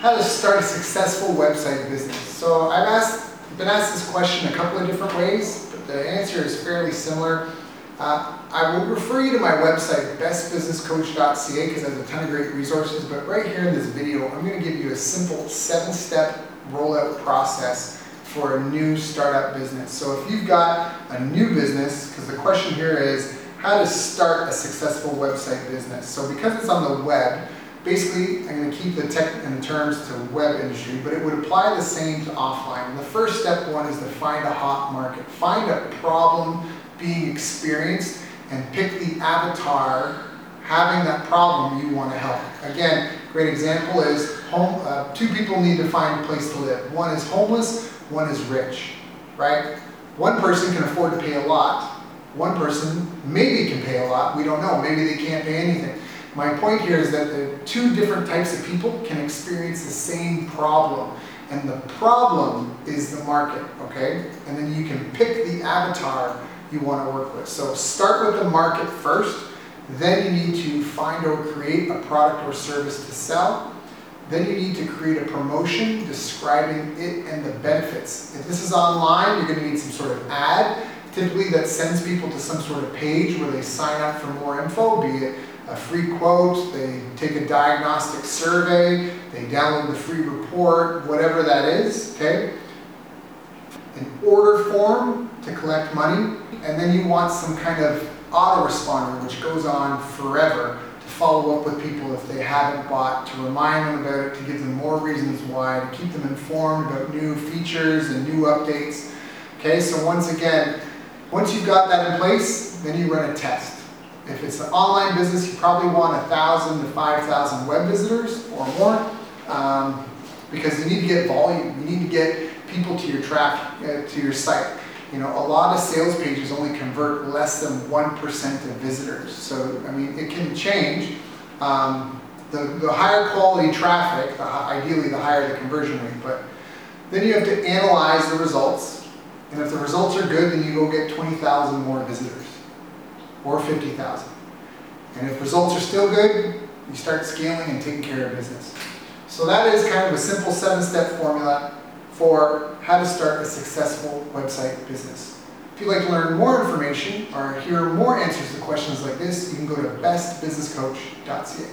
how to start a successful website business. So I've asked, been asked this question a couple of different ways, but the answer is fairly similar. Uh, I will refer you to my website, bestbusinesscoach.ca, because it has a ton of great resources, but right here in this video, I'm going to give you a simple seven-step rollout process for a new startup business. So if you've got a new business, because the question here is how to start a successful website business. So because it's on the web, basically I'm going to keep the tech and the terms to web industry, but it would apply the same to offline. And the first step one is to find a hot market. Find a problem being experienced and pick the avatar having that problem you want to help. Again, great example is home, uh, two people need to find a place to live. One is homeless, one is rich, right? One person can afford to pay a lot. One person maybe can pay a lot, we don't know, maybe they can't pay anything. My point here is that the two different types of people can experience the same problem. And the problem is the market, okay? And then you can pick the avatar you want to work with. So start with the market first, then you need to find or create a product or service to sell. Then you need to create a promotion describing it and the benefits. If this is online, you're going to need some sort of ad, typically that sends people to some sort of page where they sign up for more info, be it a free quote, they take a diagnostic survey, they download the free report, whatever that is, okay? An order form to collect money, and then you want some kind of autoresponder which goes on forever to follow up with people if they haven't bought, to remind them about it, to give them more reasons why, to keep them informed about new features and new updates. Okay, so once again, once you've got that in place, then you run a test. If it's an online business, you probably want thousand to five thousand web visitors or more, um, because you need to get volume. You need to get people to your traffic, uh, to your site. You know, a lot of sales pages only convert less than 1% of visitors. So, I mean, it can change. Um, the, the higher quality traffic, the, ideally the higher the conversion rate, but then you have to analyze the results. And if the results are good, then you go get 20,000 more visitors or 50,000. And if results are still good, you start scaling and taking care of business. So that is kind of a simple seven-step formula for how to start a successful website business. If you'd like to learn more information or hear more answers to questions like this, you can go to bestbusinesscoach.ca.